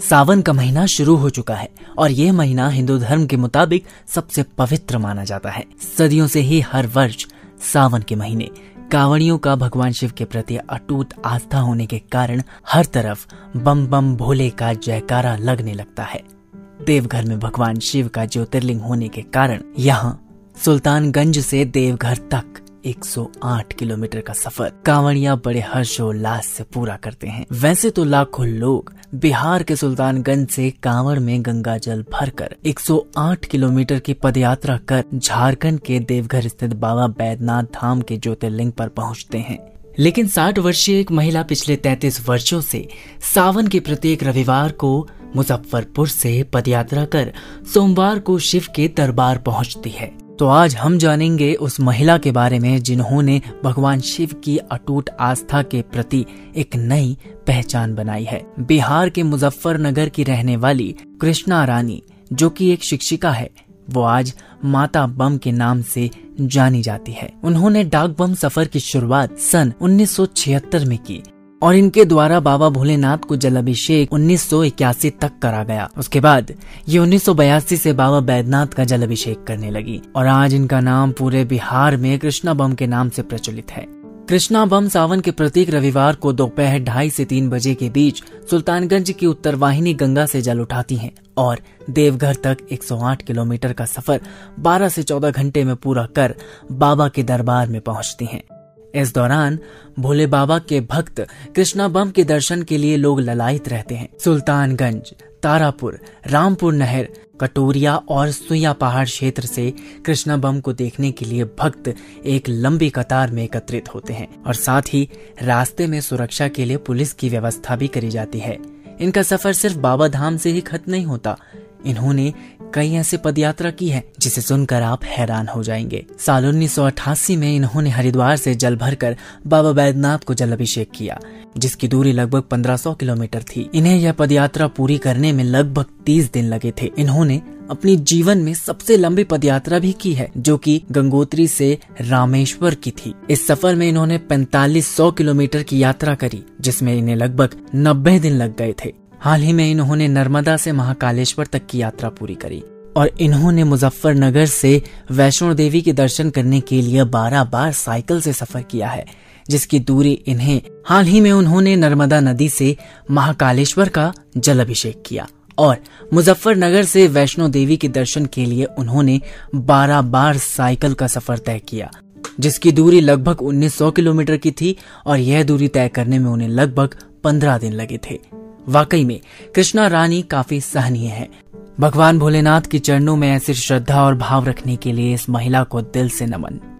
सावन का महीना शुरू हो चुका है और यह महीना हिंदू धर्म के मुताबिक सबसे पवित्र माना जाता है। सदियों से ही हर वर्ष सावन के महीने कावड़ियों का भगवान शिव के प्रति अटूट आस्था होने के कारण हर तरफ़ बम बम भोले का जयकारा लगने लगता है। देवघर में भगवान शिव का ज्योतिर्लिंग होने के कारण यहाँ सुल्तानगंज से देवघर तक 108 किलोमीटर का सफ़र कांवड़िया बड़े हर्षोल्लास से पूरा करते हैं। वैसे तो लाखों लोग बिहार के सुल्तानगंज से कांवड़ में गंगा जल भरकर 108 किलोमीटर की पदयात्रा कर झारखंड के देवघर स्थित बाबा बैद्यनाथ धाम के ज्योतिर्लिंग पर पहुँचते हैं। लेकिन 60 वर्षीय एक महिला पिछले 33 वर्षों से सावन के प्रत्येक रविवार को मुजफ्फरपुर से पदयात्रा कर सोमवार को शिव के दरबार पहुँचती है। तो आज हम जानेंगे उस महिला के बारे में जिन्होंने भगवान शिव की अटूट आस्था के प्रति एक नई पहचान बनाई है। बिहार के मुजफ्फरनगर की रहने वाली कृष्णा रानी, जो कि एक शिक्षिका है, वो आज माता बम के नाम से जानी जाती है। उन्होंने डाक बम सफ़र की शुरुआत सन 1976 में की। और इनके द्वारा बाबा भोलेनाथ को जल अभिषेक उन्नीस तक करा गया उसके बाद ये उन्नीस से बाबा बैद्यनाथ का जल अभिषेक करने लगी और आज इनका नाम पूरे बिहार में कृष्णा बम के नाम से प्रचलित है कृष्णा बम सावन के प्रतीक रविवार को दोपहर ढाई से तीन बजे के बीच सुल्तानगंज की उत्तर वाहिनी गंगा से जल उठाती हैं और देवघर तक 108 किलोमीटर का सफ़र 12 से 14 घंटे में पूरा कर बाबा के दरबार में पहुँचती हैं। इस दौरान भोले बाबा के भक्त कृष्णा बम के दर्शन के लिए लोग ललायत रहते हैं। सुल्तानगंज, तारापुर, रामपुर नहर, कटोरिया और सुइया पहाड़ क्षेत्र से कृष्णा बम को देखने के लिए भक्त एक लंबी कतार में एकत्रित होते हैं और साथ ही रास्ते में सुरक्षा के लिए पुलिस की व्यवस्था भी करी जाती है। इनका सफ़र सिर्फ़ बाबा धाम से ही खत्म नहीं होता इन्होंने कई ऐसे पदयात्रा की है, जिसे सुनकर आप हैरान हो जाएँगे। साल उन्नीस सौ अठासी में इन्होंने हरिद्वार से जल भरकर बाबा बैद्यनाथ को जल अभिषेक किया, जिसकी दूरी लगभग 1500 किलोमीटर थी। इन्हें यह पदयात्रा पूरी करने में लगभग 30 दिन लगे थे। इन्होंने अपनी जीवन में सबसे लंबी पदयात्रा भी की है, जो कि गंगोत्री से रामेश्वर की थी। इस सफ़र में इन्होंने 4500 किलोमीटर की यात्रा करी, जिसमें इन्हें लगभग 90 दिन लग गए थे। हाल ही में इन्होंने नर्मदा से महाकालेश्वर तक की यात्रा पूरी करी और इन्होंने मुजफ्फरनगर से वैष्णो देवी के दर्शन करने के लिए बारह बार साइकिल से सफ़र किया है, जिसकी दूरी इन्हें हाल ही में उन्होंने नर्मदा नदी से महाकालेश्वर का जल अभिषेक किया और मुजफ्फरनगर से वैष्णो देवी के दर्शन के लिए उन्होंने बारह बार साइकिल का सफ़र तय किया, जिसकी दूरी लगभग 1900 किलोमीटर की थी और यह दूरी तय करने में उन्हें लगभग 15 दिन लगे थे। वाकई में कृष्णा रानी काफ़ी सहनीय है। भगवान भोलेनाथ के चरणों में ऐसी श्रद्धा और भाव रखने के लिए इस महिला को दिल से नमन।